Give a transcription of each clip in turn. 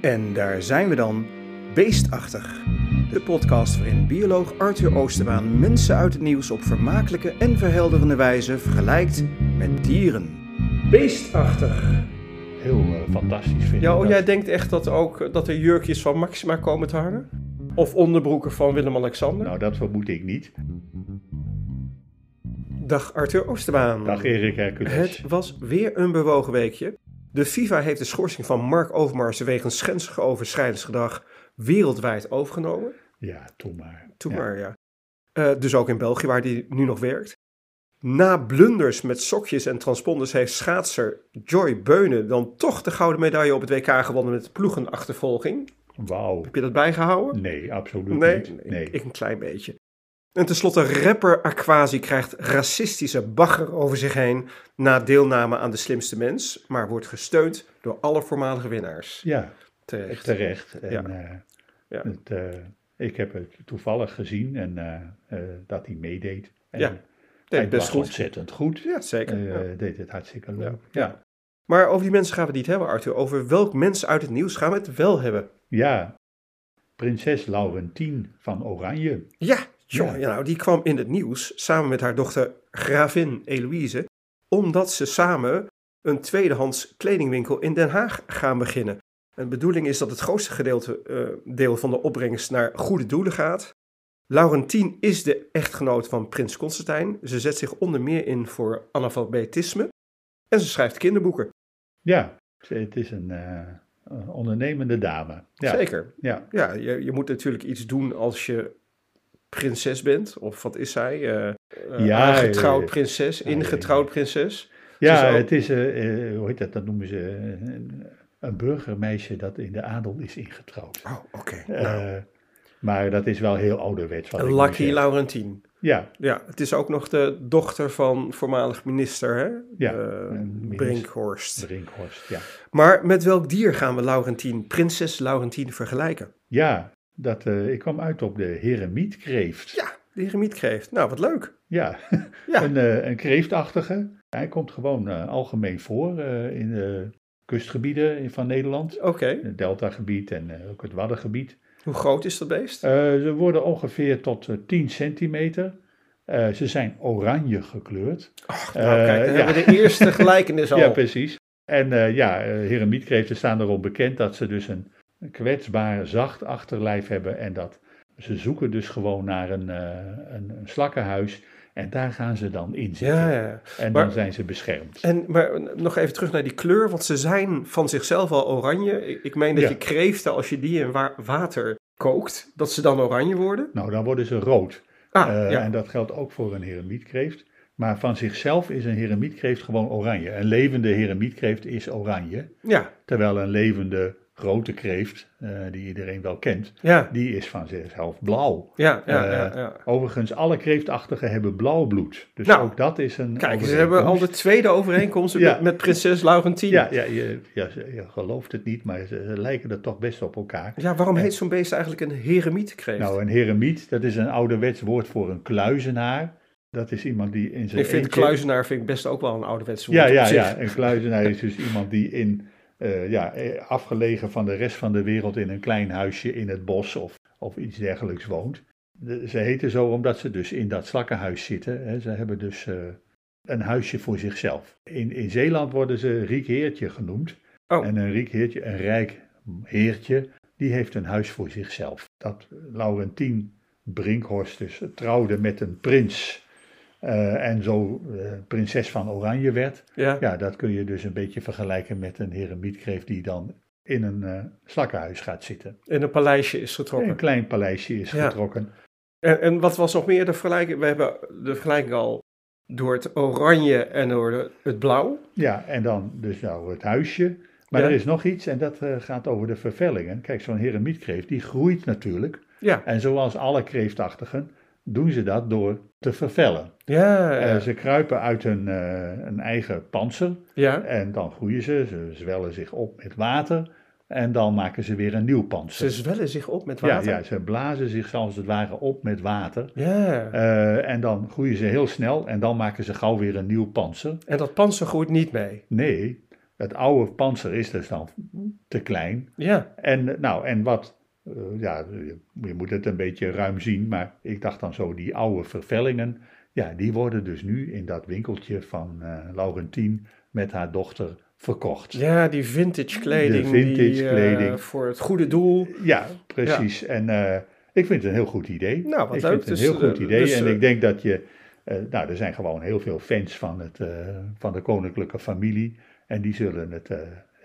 En daar zijn we dan, Beestachtig. De podcast waarin bioloog Arthur Oosterbaan mensen uit het nieuws op vermakelijke en verhelderende wijze vergelijkt met dieren. Beestachtig. Heel eh, fantastisch vind Ja, ik oh, dat. jij denkt echt dat, ook, dat er jurkjes van Maxima komen te hangen? Of onderbroeken van Willem-Alexander? Nou, dat vermoed ik niet. Dag Arthur Oosterbaan. Dag Erik Hercules. Het was weer een bewogen weekje. De FIFA heeft de schorsing van Mark Overmars wegens schensig overschrijdingsgedrag wereldwijd overgenomen. Ja, toe maar. Toen Ja. maar, ja. Eh, dus ook in België, waar die nu nog werkt. Na blunders met sokjes en transponders heeft schaatser Joy Beunen dan toch de gouden medaille op het WK gewonnen met ploegenachtervolging. Wauw. Heb je dat bijgehouden? Nee, absoluut Nee, niet. nee, Nee. ik een klein beetje. En tenslotte, rapper Aquasi krijgt racistische bagger over zich heen na deelname aan de slimste mens, maar wordt gesteund door alle voormalige winnaars. Ja, Terecht. terecht. En, Ja. eh, Ja. het, eh, ik heb het toevallig gezien en eh, dat hij meedeed. En Ja, hij Deed best was goed. ontzettend goed. Ja, zeker. Ja. Deed het hartstikke leuk. Ja. Ja. Maar over die mensen gaan we het niet hebben, Arthur. Over welk mens uit het nieuws gaan we het wel hebben? ja. Prinses Laurentien van Oranje. Ja, jongen, Ja. nou, die kwam in het nieuws samen met haar dochter Gravin Eloïse, omdat ze samen een tweedehands kledingwinkel in Den Haag gaan beginnen. En de bedoeling is dat het grootste gedeelte eh, deel van de opbrengst naar goede doelen gaat. Laurentien is de echtgenoot van prins Constantijn. Ze zet zich onder meer in voor analfabetisme en ze schrijft kinderboeken. Ja, het is een, eh, een ondernemende dame. Ja. Zeker. Ja. Ja, je, je moet natuurlijk iets doen als je prinses bent. Of wat is zij? Eh, eh, Ja, aangetrouwd eh, prinses, ingetrouwd prinses. Ja, ook- het is, hoe heet dat, dat noemen ze een, burgermeisje dat in de adel is ingetrouwd. Oh, oké. Nou, maar dat is wel heel ouderwets. Wat Lucky. Laurentien. Ja, Ja, het is ook nog de dochter van voormalig minister, hè? Ja, minister. Brinkhorst. Brinkhorst, ja. Maar met welk dier gaan we Laurentien, prinses Laurentien, vergelijken? Ja, dat, eh, ik kwam uit op de heremietkreeft. Ja, de heremietkreeft. Nou, wat leuk. Ja, Ja. een, eh, een kreeftachtige. Hij komt gewoon eh, algemeen voor in de kustgebieden van Nederland. Oké. Het deltagebied en ook het Waddengebied. Hoe groot is dat beest? Ze worden ongeveer tot eh, 10 centimeter. Ze zijn oranje gekleurd. Ach, nou, kijk, dan ja. hebben we de eerste gelijkenis al. Ja, precies. En ja, heremietkreeften staan erop bekend dat ze dus een kwetsbaar, zacht achterlijf hebben. En dat ze zoeken dus gewoon naar een, eh, een, een slakkenhuis. En daar gaan ze dan in zitten. ja, ja. En maar- dan zijn ze beschermd. En, maar nog even terug naar die kleur, want ze zijn van zichzelf al oranje. Ik, ik meen dat Ja. je kreeften, als je die in wa- water kookt, dat ze dan oranje worden. Nou, dan worden ze rood. Ah, Eh, ja. En dat geldt ook voor een heremietkreeft. Maar van zichzelf is een heremietkreeft gewoon oranje. Een levende heremietkreeft is oranje. ja, Terwijl een levende grote kreeft, eh, die iedereen wel kent, ja, die is van zichzelf blauw. ja, ja, ja, ja. Overigens, alle kreeftachtigen hebben blauw bloed. Dus Nou, ook dat is een. Kijk, ze hebben al de tweede overeenkomst met, met prinses Laurentien. Ja, ja, je, gelooft het niet, maar ze, ze lijken er toch best op elkaar. Ja, waarom heet zo'n beest eigenlijk een heremietkreeft? Nou, een heremiet, dat is een ouderwets woord voor een kluizenaar. Dat is iemand die in zijn. ik vind eentje- kluizenaar vind ik best ook wel een ouderwets woord Ja, ja, ja. Een kluizenaar is dus iemand die in, eh, ja, eh, afgelegen van de rest van de wereld in een klein huisje in het bos of, of iets dergelijks woont. De- ze heten zo omdat ze dus in dat slakkenhuis zitten. Hè. Ze hebben dus eh, een huisje voor zichzelf. In, in Zeeland worden ze riek heertje genoemd. Oh. En een riek heertje, een rijk heertje, die heeft een huis voor zichzelf. Dat Laurentien Brinkhorst dus trouwde met een prins. Eh, en zo eh, prinses van Oranje werd. Ja. Ja, dat kun je dus een beetje vergelijken met een heremietkreef die dan in een eh slakkenhuis gaat zitten. In een paleisje is getrokken. Een klein paleisje is Ja. getrokken. En, en wat was nog meer de vergelijking? We hebben de vergelijking al door het oranje en door de- het blauw. Ja, en dan dus nou het huisje. Maar Ja. er is nog iets en dat gaat over de vervellingen. Kijk, zo'n heremietkreeft die groeit natuurlijk. Ja, En zoals alle kreeftachtigen doen ze dat door te vervellen. ja, ja. Eh, ze kruipen uit hun eh, een eigen panzer ja. en dan groeien ze. Ze zwellen zich op met water en dan maken ze weer een nieuw panzer. Ze zwellen zich op met Ja, water. ja, ze blazen zich als het ware op met water. Ja. Eh, en dan groeien ze heel snel en dan maken ze gauw weer een nieuw panzer. En dat panzer groeit niet mee. Nee, het oude panzer is dus dan te klein. Ja, En, nou, en wat, eh, ja, je moet het een beetje ruim zien, maar ik dacht dan zo, die oude vervellingen, ja, die worden dus nu in dat winkeltje van eh Laurentien met haar dochter verkocht. ja die vintage kleding. De vintage die, eh, kleding. voor het goede doel. Ja, precies. En ik vind het een heel goed idee. Nou, wat ik leuk. vind het Dus, een heel goed idee. dus, en ik denk dat je, nou, er zijn gewoon heel veel fans van, het, van de koninklijke familie. En die zullen het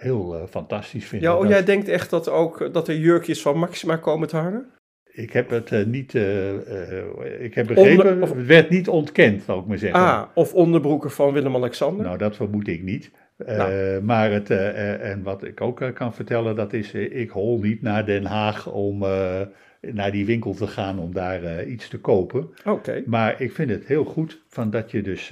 heel eh, fantastisch vinden. Ja, oh, Dat- jij denkt echt dat, ook, dat er jurkjes van Maxima komen te hangen? Ik heb het eh, niet, eh, ik heb begrepen, Onder- of- het werd niet ontkend, zal ik maar zeggen. Ah, of onderbroeken van Willem-Alexander? Nou, dat vermoed ik niet. Nou. Maar het, en wat ik ook kan vertellen, dat is, ik hol niet naar Den Haag om naar die winkel te gaan om daar iets te kopen. Oké. Maar ik vind het heel goed van dat je dus,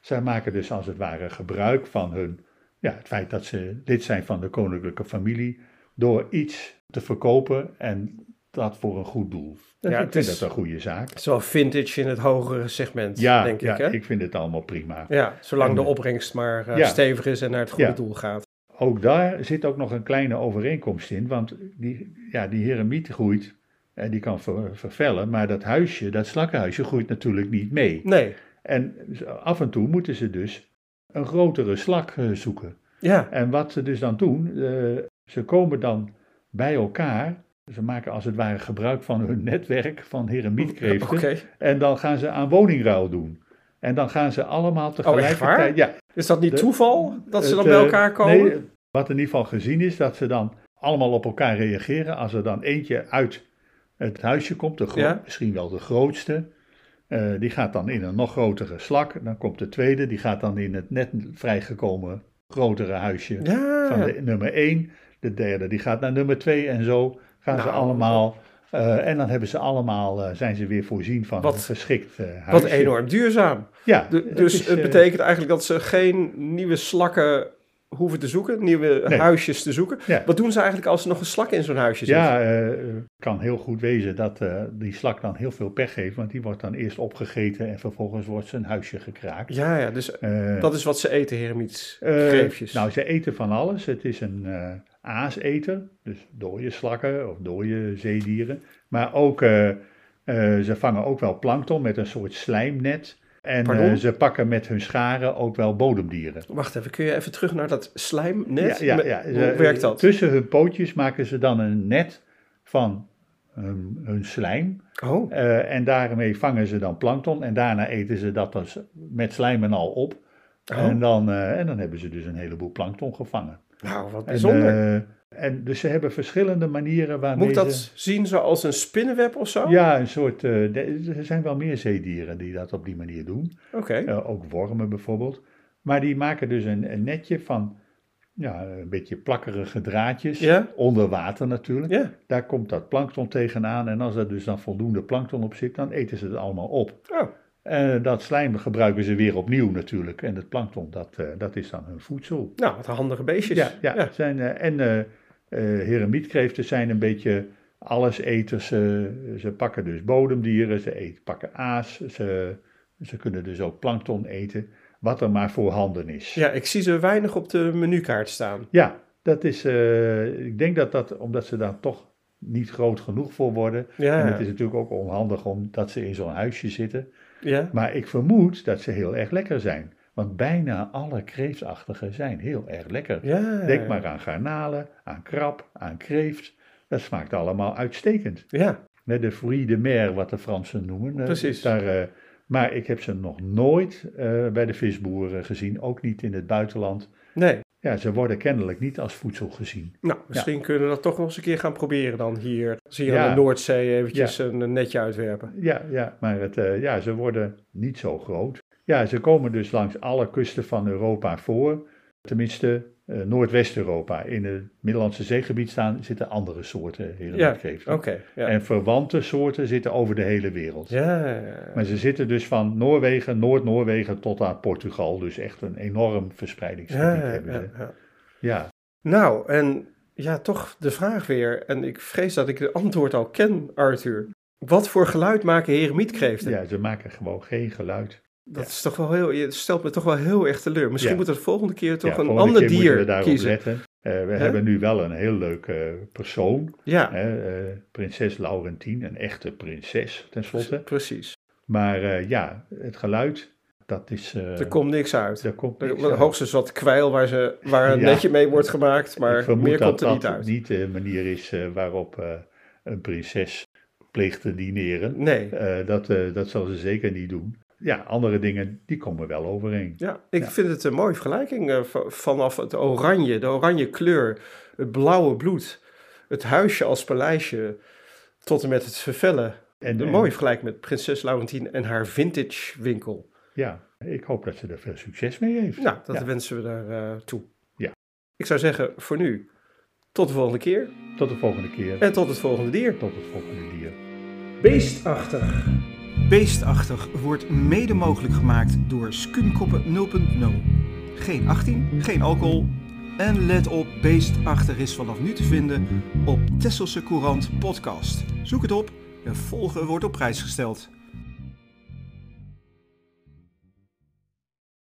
zij maken dus als het ware gebruik van hun, ja, het feit dat ze lid zijn van de koninklijke familie, door iets te verkopen en dat voor een goed doel. Ja, ik vind is- dat een goede zaak. Wel vintage in het hogere segment, Ja, denk ja ik. Hè? ik vind het allemaal prima. Ja, zolang En, de eh, opbrengst maar eh, ja. stevig is en naar het goede Ja. doel gaat. Ook daar zit ook nog een kleine overeenkomst in, want die, ja, die heremiet groeit en die kan ver- vervellen, maar dat huisje, dat slakkenhuisje, groeit natuurlijk niet mee. Nee, En af en toe moeten ze dus een grotere slak eh, zoeken. ja. En wat ze dus dan doen, eh, ze komen dan bij elkaar, ze maken als het ware gebruik van hun netwerk van heremietkreeften, Oké. en dan gaan ze aan woningruil doen. En dan gaan ze allemaal tegelijkertijd... waar? Ja, Is dat niet De- toeval dat ze dan bij eh, elkaar komen? Nee, wat in ieder geval gezien is, dat ze dan allemaal op elkaar reageren. Als er dan eentje uit het huisje komt, de Ja. misschien wel de grootste, eh, die gaat dan in een nog grotere slak. Dan komt de tweede, die gaat dan in het net vrijgekomen grotere huisje ja, van de nummer 1. De derde, die gaat naar nummer 2 en zo gaan ze Nou, allemaal. eh, en dan hebben ze allemaal, eh, zijn ze weer voorzien van Wat- een geschikt huisje. wat enorm duurzaam. Ja, De- dus is, het betekent eigenlijk dat ze geen nieuwe slakken hoeven te zoeken, nieuwe Nee. huisjes te zoeken. Ja. Wat doen ze eigenlijk als er nog een slak in zo'n huisje zit? Ja, eh, kan heel goed wezen dat eh, die slak dan heel veel pech heeft, want die wordt dan eerst opgegeten en vervolgens wordt zijn huisje gekraakt. ja, ja, dus Eh, dat is wat ze eten, heremiets. Greefjes. nou, ze eten van alles. Het is een aaseter, dus dode slakken of dode zeedieren. Maar ook, ze vangen ook wel plankton met een soort slijmnet. En eh, ze pakken met hun scharen ook wel bodemdieren. Wacht even, kun je even terug naar dat slijmnet? Ja, ja, Met- ja. Hoe werkt dat? Tussen hun pootjes maken ze dan een net van hun, hun slijm. Oh, Eh, en daarmee vangen ze dan plankton en daarna eten ze dat dus met slijm en al op. oh. En, dan, eh, en dan hebben ze dus een heleboel plankton gevangen. nou, wat En, bijzonder. En dus ze hebben verschillende manieren waarmee Moet ik dat ze... zien zoals een spinnenweb of zo? Ja, een soort... eh, er zijn wel meer zeedieren die dat op die manier doen. Oké. Eh, ook wormen bijvoorbeeld. Maar die maken dus een, een netje van ja, een beetje plakkerige draadjes. Ja? Onder water natuurlijk. Ja. Daar komt dat plankton tegenaan. En als er dus dan voldoende plankton op zit, dan eten ze het allemaal op. Oh, En dat slijm gebruiken ze weer opnieuw natuurlijk. En het plankton, dat, eh, dat is dan hun voedsel. nou, wat handige beestjes. Ja, ja, Zijn, eh, en heremietkreeften zijn een beetje alleseters. Ze, ze pakken dus bodemdieren, ze eten, pakken aas. Ze, ze kunnen dus ook plankton eten, wat er maar voorhanden is. Ja, ik zie ze weinig op de menukaart staan. Ja, dat is, ik denk dat dat, omdat ze daar toch niet groot genoeg voor worden. Ja, En het is natuurlijk ook onhandig omdat ze in zo'n huisje zitten. Ja. Maar ik vermoed dat ze heel erg lekker zijn. Want bijna alle kreeftachtigen zijn heel erg lekker. ja. Denk maar aan garnalen, aan krab, aan kreeft. Dat smaakt allemaal uitstekend. Ja, Net de fruits de mer, wat de Fransen noemen. Eh, Precies. Daar, eh, maar ik heb ze nog nooit eh, bij de visboeren gezien, ook niet in het buitenland. nee. Ja, ze worden kennelijk niet als voedsel gezien. Nou, misschien kunnen we dat toch nog eens een keer gaan proberen dan hier. Als hier Ja. aan de Noordzee eventjes een, een netje uitwerpen. Ja, ja maar het, eh, ja, ze worden niet zo groot. Ja, ze komen dus langs alle kusten van Europa voor. Tenminste, eh, Noordwest-Europa. In het Middellandse zeegebied staan, zitten andere soorten Ja, oké. ja. En verwante soorten zitten over de hele wereld. ja, Maar ze zitten dus van Noorwegen, Noord-Noorwegen tot aan Portugal. Dus echt een enorm verspreidingsgebied hebben ze. ja. Ja, Nou, en ja, toch de vraag weer. En ik vrees dat ik het antwoord al ken, Arthur. Wat voor geluid maken heremietkreeften? ja, ze maken gewoon geen geluid. Dat Ja. is toch wel heel, je stelt me toch wel heel erg teleur. Misschien Ja. moeten we de volgende keer toch Ja, een ander keer moeten we dier daarop kiezen. letten. Eh, we hebben nu wel een heel leuke persoon, Ja, eh, prinses Laurentien, een echte prinses tenslotte. precies. Maar eh, ja, het geluid, dat is... eh, Er komt niks uit. daar komt Er, niks uit. hoogstens wat kwijl waar, ze, waar een netje mee wordt gemaakt, maar meer dat komt er niet dat uit. niet de manier is eh, waarop eh, een prinses pleegt te dineren. Nee. Eh, dat, eh, dat zal ze zeker niet doen. Ja, andere dingen, die komen wel overeen. Ja, ik Ja. vind het een mooie vergelijking eh, va- vanaf het oranje, de oranje kleur, het blauwe bloed, het huisje als paleisje, tot en met het vervellen. En, Een en- mooie vergelijking met prinses Laurentien en haar vintage winkel. Ja, ik hoop dat ze er veel succes mee heeft. Nou, dat Ja. wensen we daar eh, toe. Ja. Ik zou zeggen, voor nu, tot de volgende keer Tot de volgende keer. en tot het volgende dier. Tot het volgende dier. Beestachtig. Beestachtig wordt mede mogelijk gemaakt door Skumkoppen 0.0. Geen 18, geen alcohol. En let op, Beestachtig is vanaf nu te vinden op Tesselse Courant podcast. Zoek het op en volgen wordt op prijs gesteld.